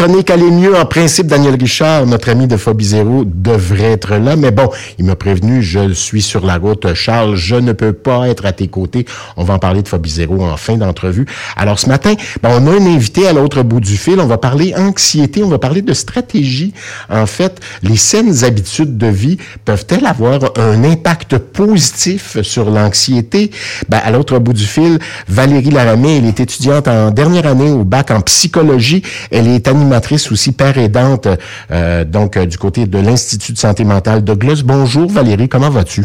chronique allait mieux. En principe, Daniel Richard, notre ami de Phobie Zéro, devrait être là. Mais bon, il m'a prévenu, je suis sur la route. Charles, je ne peux pas être à tes côtés. On va en parler de Phobie Zéro en fin d'entrevue. Alors ce matin, ben, on a un invité à l'autre bout du fil. On va parler anxiété, on va parler de stratégie. En fait, les saines habitudes de vie peuvent-elles avoir un impact positif sur l'anxiété? Ben, à l'autre bout du fil, Valérie Laramé, elle est étudiante en dernière année au bac en psychologie. Elle est animatrice aussi, père aidante, euh, donc euh, du côté de l'Institut de santé mentale Douglas. Bonjour Valérie, comment vas-tu?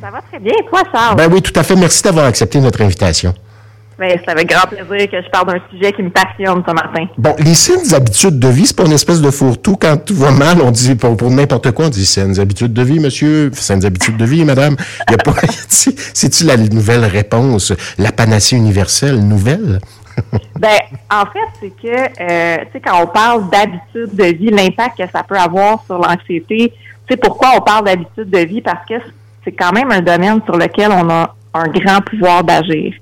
Ça va très bien. toi, Charles? Ben oui, tout à fait. Merci d'avoir accepté notre invitation. C'est avec grand plaisir que je parle d'un sujet qui me passionne ce matin. Bon, les saines habitudes de vie, c'est pas une espèce de fourre-tout. Quand tout va mal, on dit, pour, n'importe quoi, on dit saines habitudes de vie, monsieur, saines habitudes de vie, madame. Il y a pas, c'est-tu la nouvelle réponse, la panacée universelle nouvelle? ben, en fait, c'est que, euh, tu sais, quand on parle d'habitudes de vie, l'impact que ça peut avoir sur l'anxiété, tu sais, pourquoi on parle d'habitudes de vie? Parce que c'est quand même un domaine sur lequel on a un grand pouvoir d'agir.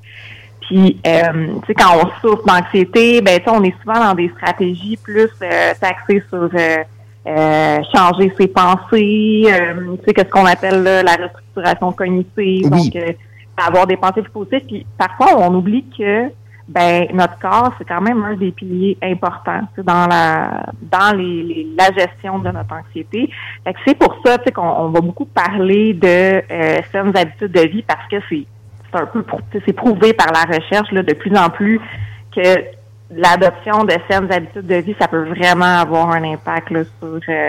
Puis, euh, tu sais, quand on souffre d'anxiété, ben, tu sais, on est souvent dans des stratégies plus euh, axées sur euh, euh, changer ses pensées, tu sais, qu'est-ce qu'on appelle la restructuration cognitive, donc avoir des pensées plus positives. Puis, parfois, on oublie que ben notre corps c'est quand même un des piliers importants dans la dans les, la gestion de notre anxiété. c'est pour ça qu'on on va beaucoup parler de saines habitudes de vie parce que c'est c'est un peu c'est prouvé par la recherche là, de plus en plus que l'adoption de saines habitudes de vie, ça peut vraiment avoir un impact sur euh,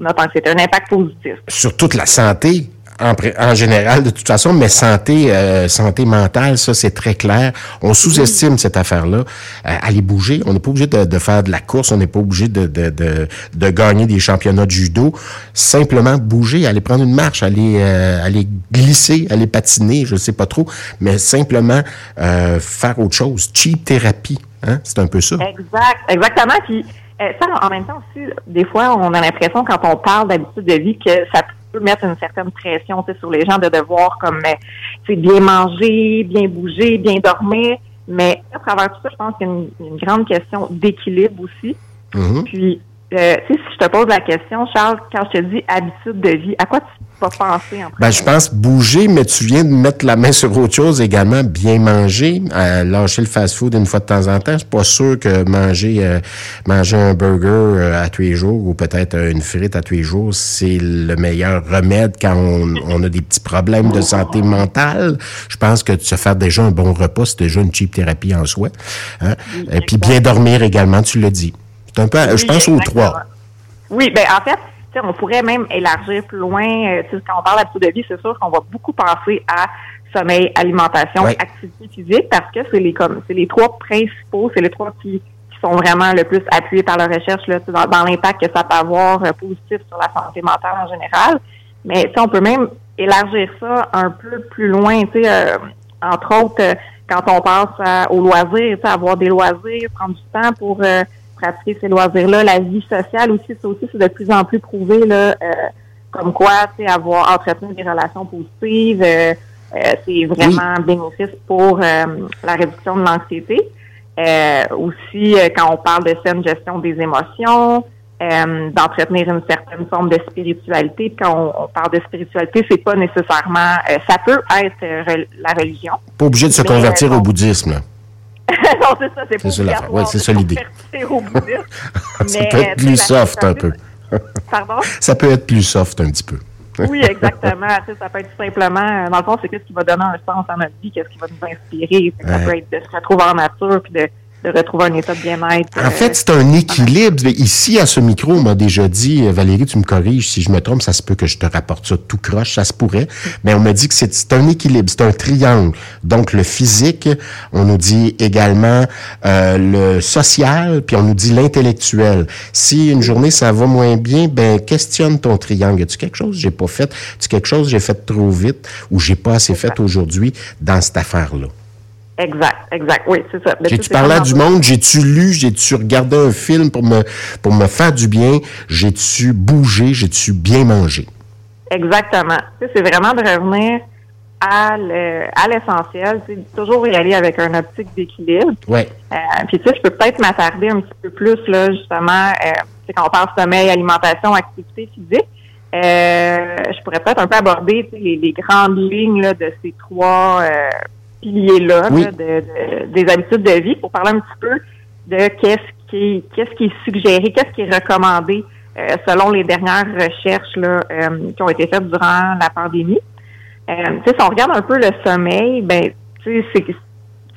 notre anxiété, un impact positif. Sur toute la santé? En, général, de toute façon, mais santé, euh, santé mentale, ça, c'est très clair. On sous-estime cette affaire-là. Euh, aller bouger, on n'est pas obligé de, faire de la course, on n'est pas obligé de, de, de, gagner des championnats de judo. Simplement bouger, aller prendre une marche, aller, euh, aller glisser, aller patiner, je sais pas trop, mais simplement faire autre chose. Cheap thérapie, hein? c'est un peu ça. Exact, exactement. Puis, ça, en même temps aussi, des fois, on a l'impression quand on parle d'habitude de vie que ça mettre une certaine pression sur les gens de devoir comme euh, bien manger, bien bouger, bien dormir. Mais à travers tout ça, je pense qu'il y a une, grande question d'équilibre aussi. Mm-hmm. Puis, euh, si je te pose la question, Charles, quand je te dis habitude de vie, à quoi tu pas penser en ben, je pense bouger, mais tu viens de mettre la main sur autre chose également, bien manger, euh, lâcher le fast-food une fois de temps en temps. Je suis pas sûr que manger euh, manger un burger euh, à tous les jours ou peut-être une frite à tous les jours, c'est le meilleur remède quand on, a des petits problèmes de santé mentale. Je pense que se faire déjà un bon repas, c'est déjà une cheap thérapie en soi. Hein. Et puis bien dormir également, tu l'as dit. C'est un peu, je pense aux trois. Oui, ben en fait, on pourrait même élargir plus loin. Euh, quand on parle d'habitude de vie, c'est sûr qu'on va beaucoup penser à sommeil, alimentation, activité physique, parce que c'est les comme c'est les trois principaux, c'est les trois qui, sont vraiment le plus appuyés par la recherche là, dans, l'impact que ça peut avoir euh, positif sur la santé mentale en général. Mais on peut même élargir ça un peu plus loin, euh, entre autres, quand on pense aux loisirs, avoir des loisirs, prendre du temps pour pratiquer ces loisirs-là. La vie sociale aussi, ça aussi, c'est de plus en plus prouvé, là, euh, comme quoi, tu sais, avoir entretenu des relations positives, euh, euh, c'est vraiment bénéfice pour la réduction de l'anxiété. aussi, quand on parle de saine gestion des émotions, d'entretenir une certaine forme de spiritualité. Quand on, parle de spiritualité, c'est pas nécessairement, ça peut être la religion. Pas obligé de se convertir au bouddhisme. non, c'est ça, c'est ça Ouais, c'est ça l'idée. ça peut être plus soft un peu. Pardon? Ça peut être plus soft un petit peu. oui, exactement. ça peut être tout simplement, dans le fond, c'est qu'est-ce qui va donner un sens à notre vie, qu'est-ce qui va nous inspirer. Ça peut être de se retrouver en nature, puis de de retrouver un état de bien-être. En fait, c'est un équilibre. Ici, à ce micro, on m'a déjà dit, euh, Valérie, tu me corriges si je me trompe, ça se peut que je te rapporte ça tout croche, ça se pourrait, mais on m'a dit que c'est un équilibre, c'est un triangle. Donc, le physique, on nous dit également euh, le social, puis on nous dit l'intellectuel. Si une journée, ça va moins bien, ben questionne ton triangle. As-tu quelque chose que j'ai pas fait? As-tu quelque chose que j'ai fait trop vite ou j'ai pas assez fait aujourd'hui dans cette affaire-là? Exact, exact. Oui, c'est ça. J'ai-tu parlé du monde? J'ai-tu lu? J'ai-tu regardé un film pour me, pour me faire du bien? J'ai-tu bougé? J'ai-tu bien mangé? Exactement. c'est vraiment de revenir à l'essentiel, c'est toujours y aller avec un optique d'équilibre. Ouais. Euh, puis tu sais, je peux peut-être m'attarder un petit peu plus là, justement, euh, quand on parle sommeil, alimentation, activité physique. Euh, je pourrais peut-être un peu aborder les, grandes lignes là, de ces trois piliers-là de, des habitudes de vie pour parler un petit peu de qu'est-ce qui qu'est-ce qui est suggéré, qu'est-ce qui est recommandé euh, selon les dernières recherches là, euh, qui ont été faites durant la pandémie. Euh, si on regarde un peu le sommeil, ben, c'est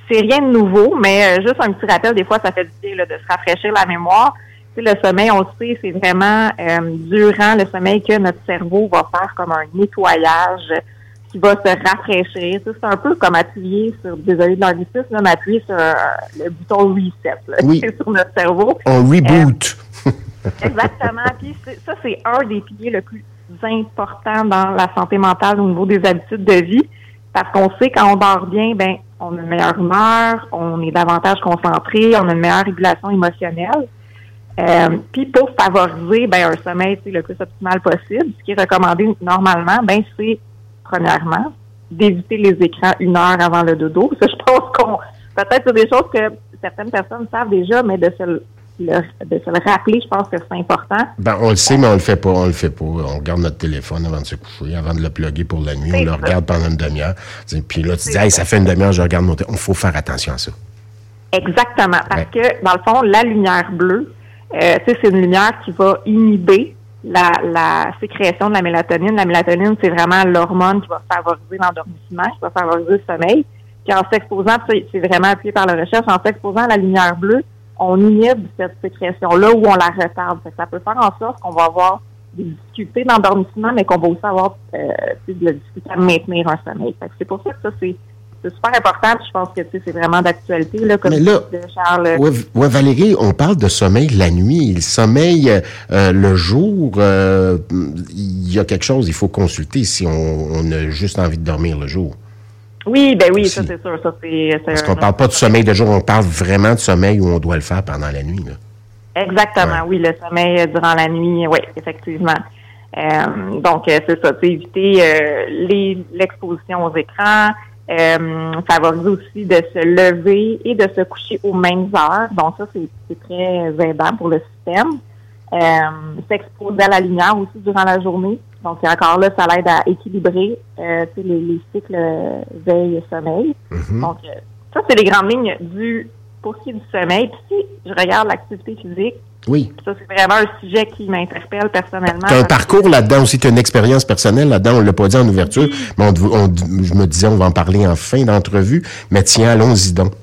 c'est rien de nouveau, mais juste un petit rappel, des fois, ça fait du bien là, de se rafraîchir la mémoire. Le sommeil, on le sait, c'est vraiment durant le sommeil que notre cerveau va faire comme un nettoyage qui va se rafraîchir. C'est un peu comme appuyer sur, désolé de l'anglicisme, mais appuyer sur le bouton reset là, oui. sur notre cerveau. On reboot. Exactement. Puis ça, c'est un des piliers le plus important dans la santé mentale au niveau des habitudes de vie. Parce qu'on sait quand on dort bien, ben on a une meilleure humeur, on est davantage concentré, on a une meilleure régulation émotionnelle. Euh, puis pour favoriser ben, un sommeil le plus optimal possible, ce qui est recommandé normalement, ben c'est premièrement d'éviter les écrans une heure avant le dodo. Ça, je pense qu'on peut-être c'est des choses que certaines personnes savent déjà, mais de se de se le rappeler, je pense que c'est important. Ben, on le sait, mais on le fait pas. On le fait pas. On regarde notre téléphone avant de se coucher, avant de le plugger pour la nuit. On le regarde pendant une demi-heure. Puis là, tu dis, hey, ça fait une demi-heure, je regarde mon téléphone. Il faut faire attention à ça. Exactement. Parce que, dans le fond, la lumière bleue, euh, c'est une lumière qui va inhiber la, la sécrétion de la mélatonine. La mélatonine, c'est vraiment l'hormone qui va favoriser l'endormissement, qui va favoriser le sommeil. Puis en s'exposant, c'est vraiment appuyé par la recherche, en s'exposant à la lumière bleue, on inhibe cette sécrétion-là ou on la retarde. Ça peut faire en sorte qu'on va avoir des difficultés d'endormissement, mais qu'on va aussi avoir euh, de la difficulté à maintenir un sommeil. C'est pour ça que ça, c'est super important. je pense que c'est vraiment d'actualité, là, comme là, de Charles. Ouais, Valérie, on parle de sommeil la nuit. Le sommeil euh, le jour, euh, il y a quelque chose, il faut consulter si on, on a juste envie de dormir le jour. Oui, ben oui, ça c'est sûr. Ça, c'est, Parce qu'on parle pas de sommeil de jour, on parle vraiment de sommeil où on doit le faire pendant la nuit. Exactement, oui, le sommeil durant la nuit, oui, effectivement. Euh, donc, euh, c'est ça, c'est éviter euh, l'exposition aux écrans, favoriser aussi de se lever et de se coucher aux mêmes heures. Donc, ça, c'est très aidant pour le système. S'exposer à la lumière aussi durant la journée. Donc, encore là, ça l'aide à équilibrer euh, les, cycles euh, veille-sommeil. Mhm. Donc, euh, ça, c'est les grandes lignes du pour ce qui est du sommeil. Puis si je regarde l'activité physique, oui. Ça, c'est vraiment un sujet qui m'interpelle personnellement. Un parcours là-dedans aussi, tu as une expérience personnelle là-dedans, on ne l'a pas dit en ouverture, mais je me disais, on va en parler en fin d'entrevue, mais tiens, allons-y donc.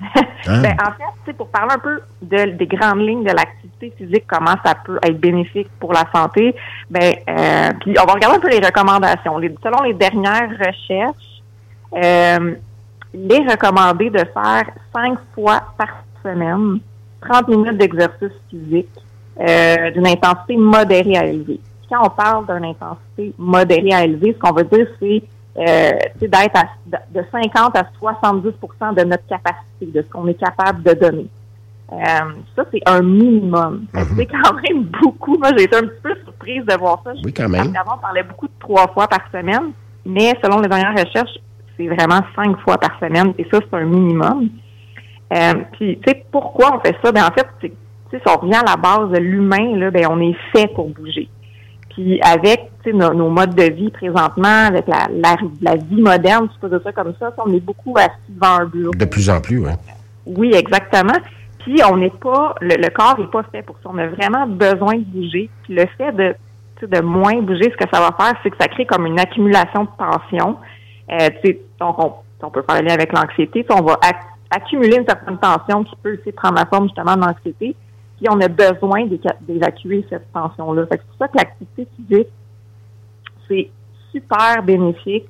Hein? Ben, en fait, pour parler un peu de, des grandes lignes de l'activité physique, comment ça peut être bénéfique pour la santé, ben, euh, puis on va regarder un peu les recommandations. selon les dernières recherches, euh, il est recommandé de faire cinq fois par semaine 30 minutes d'exercice physique euh, d'une intensité modérée à élevée. Quand on parle d'une intensité modérée à élevée, ce qu'on veut dire, c'est euh, d'être de 50 à 70% de notre capacité, de ce qu'on est capable de donner. Euh, ça, c'est un minimum. Mhm. C'est quand même beaucoup. Moi, j'ai été un petit peu surprise de voir ça. Oui, quand même. Avant, on parlait beaucoup de trois fois par semaine, mais selon les dernières recherches, c'est vraiment cinq fois par semaine, et ça, c'est un minimum. Euh, puis, tu sais, pourquoi on fait ça? Ben, en fait, si on revient à la base de l'humain, là, ben, on est fait pour bouger. Puis avec nos, nos, modes de vie présentement, avec la, la, vie moderne, tu peux dire ça comme ça, on est beaucoup assis devant un bureau. De plus en plus, oui. Oui, exactement. Puis on n'est pas, le, corps n'est pas fait pour ça. On a vraiment besoin de bouger. Puis le fait de de moins bouger, ce que ça va faire, c'est que ça crée comme une accumulation de tension. Euh, donc, on, on peut parler avec l'anxiété. On va accumuler une certaine tension qui peut prendre la forme justement de l'anxiété. Puis on a besoin d'évacuer cette tension-là. C'est pour ça que l'activité physique, c'est super bénéfique.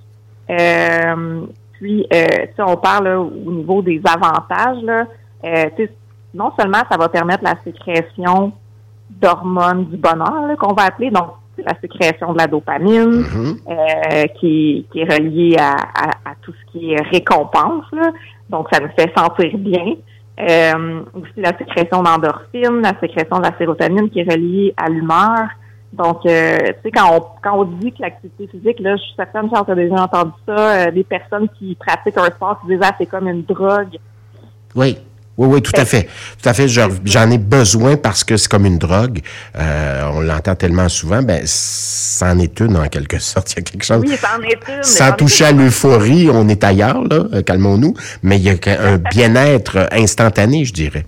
Euh, puis, euh, on parle au niveau des avantages. Là, euh, non seulement ça va permettre la sécrétion d'hormones du bonheur qu'on va appeler, donc la sécrétion de la dopamine mm-hmm. euh, qui, qui, est reliée à, à, tout ce qui est récompense. Là. Donc, ça nous fait sentir bien. Euh, aussi la sécrétion d'endorphine, la sécrétion de la sérotonine qui est reliée à l'humeur. Donc, euh, tu sais, quand on, quand on dit que l'activité physique, là, je suis certaine, Charles, tu as déjà entendu ça, euh, des personnes qui pratiquent un sport qui disent, ah, c'est comme une drogue. Oui. Oui, oui, tout à fait. Tout à fait. J'en ai besoin parce que c'est comme une drogue. Euh, on l'entend tellement souvent. Ben, c'en est une en quelque sorte. Il y a quelque chose. Oui, c'en est une. Sans toucher à l'euphorie, on est ailleurs, là. Calmons-nous. Mais il y a un bien-être instantané, je dirais.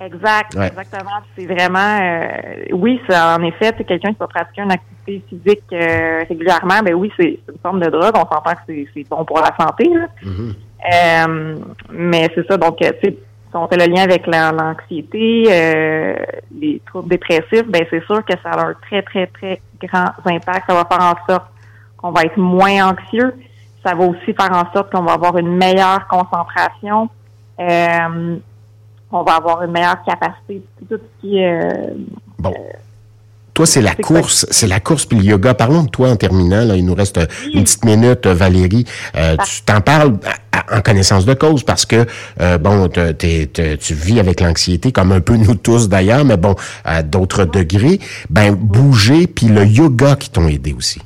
Exact, exactement. C'est vraiment, euh, oui, c'est en effet, c'est quelqu'un qui va pratiquer une activité physique euh, régulièrement, ben oui, c'est une forme de drogue. On s'entend que c'est bon pour la santé. Mm-hmm. Euh, mais c'est ça, donc, tu sais, si on fait le lien avec l'anxiété, les troubles dépressifs, ben c'est sûr que ça a un très, très, très grand impact. Ça va faire en sorte qu'on va être moins anxieux. Ça va aussi faire en sorte qu'on va avoir une meilleure concentration. Euh, on va avoir une meilleure capacité. Tout ce qui est. Euh, bon. Toi, c'est la course, c'est la course puis le yoga. Parlons de toi en terminant. Là, il nous reste une petite minute, Valérie. Euh, tu t'en parles en connaissance de cause parce que bon, tu vis avec l'anxiété comme un peu nous tous d'ailleurs, mais bon, à d'autres degrés. Ben bouger puis le yoga qui t'ont aidé aussi.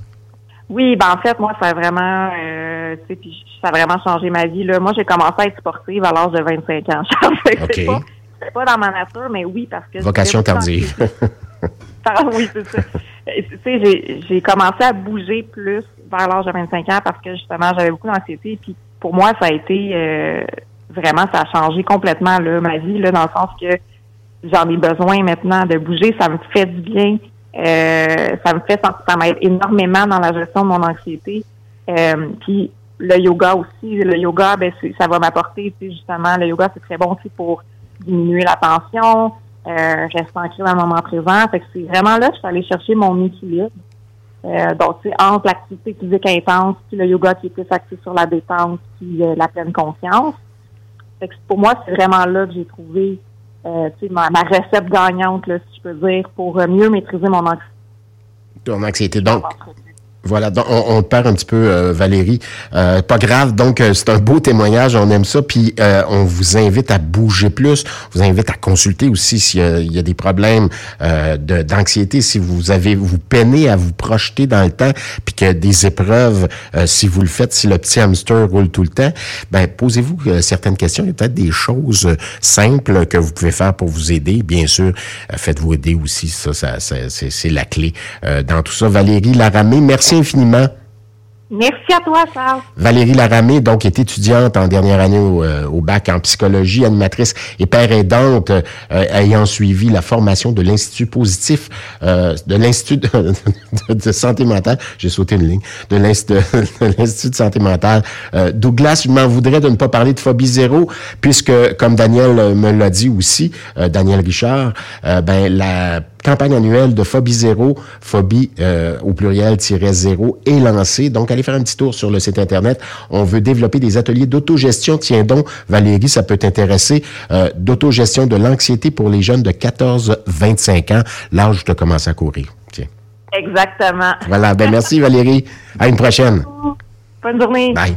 Oui, ben en fait, moi, ça a vraiment, euh, tu sais, ça a vraiment changé ma vie. Là. Moi, j'ai commencé à être sportive à l'âge de 25 ans. c'est pas, pas dans ma nature, mais oui, parce que... Vocation tardive. oui, c'est ça. Tu sais, j'ai commencé à bouger plus vers l'âge de 25 ans parce que, justement, j'avais beaucoup d'anxiété. Puis, pour moi, ça a été... Euh, vraiment, ça a changé complètement ma vie, dans le sens que j'en ai besoin maintenant de bouger. Ça me fait du bien. Euh, ça me fait ça m'aide énormément dans la gestion de mon anxiété. Euh, puis le yoga aussi, le yoga, ben ça va m'apporter, justement, le yoga c'est très bon aussi pour diminuer la tension, euh, rester ancré dans le moment présent. Fait que c'est vraiment là que je suis allée chercher mon équilibre. Euh, donc, tu entre l'activité physique intense, puis le yoga qui est plus axé sur la détente, puis euh, la pleine conscience. Fait que pour moi, c'est vraiment là que j'ai trouvé euh, ma, ma, recette gagnante, là, si je peux dire, pour mieux maîtriser mon anxiété. Ton anxiété. Donc, voilà, donc on, on, perd un petit peu, euh, Valérie. Euh, pas grave, donc euh, c'est un beau témoignage, on aime ça. Puis on vous invite à bouger plus, on vous invite à consulter aussi s'il y, y, a des problèmes d'anxiété, si vous avez vous peinez à vous projeter dans le temps, puis que des épreuves, si vous le faites, si le petit hamster roule tout le temps, ben posez-vous certaines questions. Il y a peut-être des choses simples que vous pouvez faire pour vous aider. Bien sûr, faites-vous aider aussi, ça, ça, c'est la clé dans tout ça. Valérie Laramé, merci infiniment. Merci à toi, Charles. Valérie Laramé, donc, est étudiante en dernière année au, euh, bac en psychologie, animatrice et père aidante, euh, ayant suivi la formation de l'Institut positif, euh, de l'Institut de, santé mentale, j'ai sauté une ligne, de l'Institut de santé mentale. Douglas, je m'en voudrais de ne pas parler de phobie zéro, puisque, comme Daniel me l'a dit aussi, Daniel Richard, ben, la campagne annuelle de Phobie Zéro, Phobie euh, au pluriel-zéro est lancée. Donc, allez faire un petit tour sur le site Internet. On veut développer des ateliers d'autogestion. Tiens donc, Valérie, ça peut t'intéresser. Euh, d'autogestion de l'anxiété pour les jeunes de 14-25 ans, l'âge de commencer à courir. Tiens. Exactement. Voilà. Ben, merci, Valérie. À une prochaine. Bonne journée. Bye.